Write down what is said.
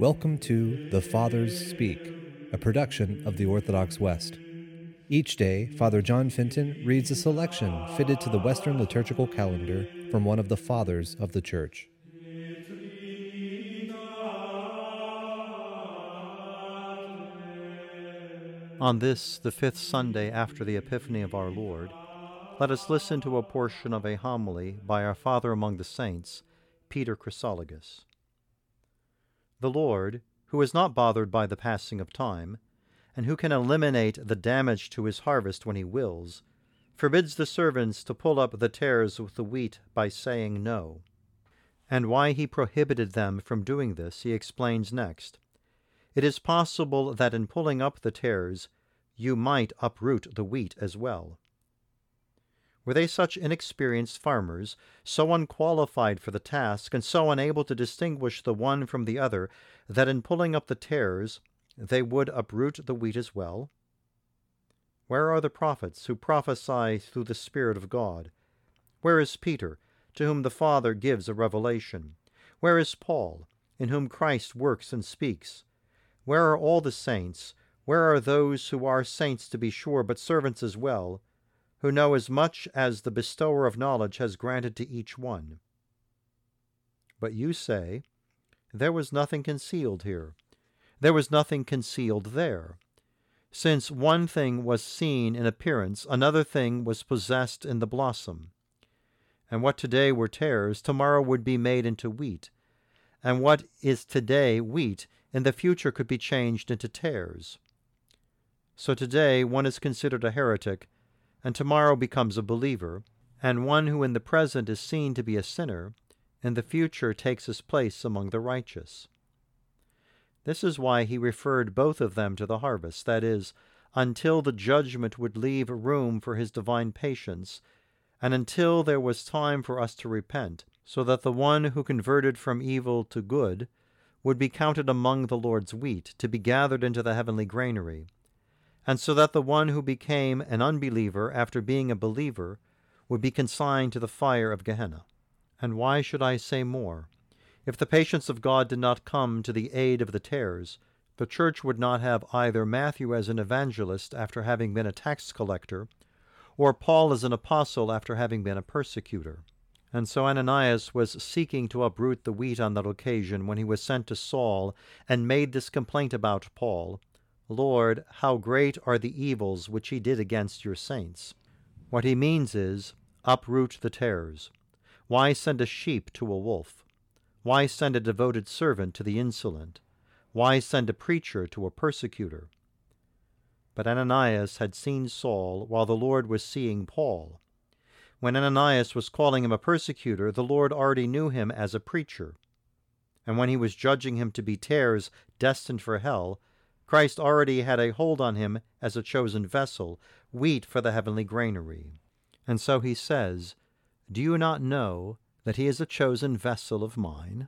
Welcome to The Fathers Speak, a production of the Orthodox West. Each day, Father John Fenton reads a selection fitted to the Western liturgical calendar from one of the Fathers of the Church. On this, the fifth Sunday after the Epiphany of our Lord, let us listen to a portion of a homily by our Father among the Saints, Peter Chrysologus. The Lord, who is not bothered by the passing of time, and who can eliminate the damage to his harvest when he wills, forbids the servants to pull up the tares with the wheat by saying no. And why he prohibited them from doing this he explains next. It is possible that in pulling up the tares you might uproot the wheat as well. Were they such inexperienced farmers, so unqualified for the task, and so unable to distinguish the one from the other, that in pulling up the tares they would uproot the wheat as well? Where are the prophets who prophesy through the Spirit of God? Where is Peter, to whom the Father gives a revelation? Where is Paul, in whom Christ works and speaks? Where are all the saints? Where are those who are saints to be sure, but servants as well? Who know as much as the bestower of knowledge has granted to each one. But you say, There was nothing concealed here. There was nothing concealed there. Since one thing was seen in appearance, another thing was possessed in the blossom. And what today were tares, tomorrow would be made into wheat. And what is today wheat, in the future could be changed into tares. So today one is considered a heretic and tomorrow becomes a believer, and one who in the present is seen to be a sinner, in the future takes his place among the righteous. This is why he referred both of them to the harvest, that is, until the judgment would leave room for his divine patience, and until there was time for us to repent, so that the one who converted from evil to good would be counted among the Lord's wheat, to be gathered into the heavenly granary and so that the one who became an unbeliever after being a believer would be consigned to the fire of Gehenna. And why should I say more? If the patience of God did not come to the aid of the tares, the church would not have either Matthew as an evangelist after having been a tax collector, or Paul as an apostle after having been a persecutor. And so Ananias was seeking to uproot the wheat on that occasion when he was sent to Saul and made this complaint about Paul Lord, how great are the evils which he did against your saints. What he means is, uproot the tares. Why send a sheep to a wolf? Why send a devoted servant to the insolent? Why send a preacher to a persecutor? But Ananias had seen Saul while the Lord was seeing Paul. When Ananias was calling him a persecutor, the Lord already knew him as a preacher. And when he was judging him to be tares destined for hell, Christ already had a hold on him as a chosen vessel, wheat for the heavenly granary. And so he says, Do you not know that he is a chosen vessel of mine?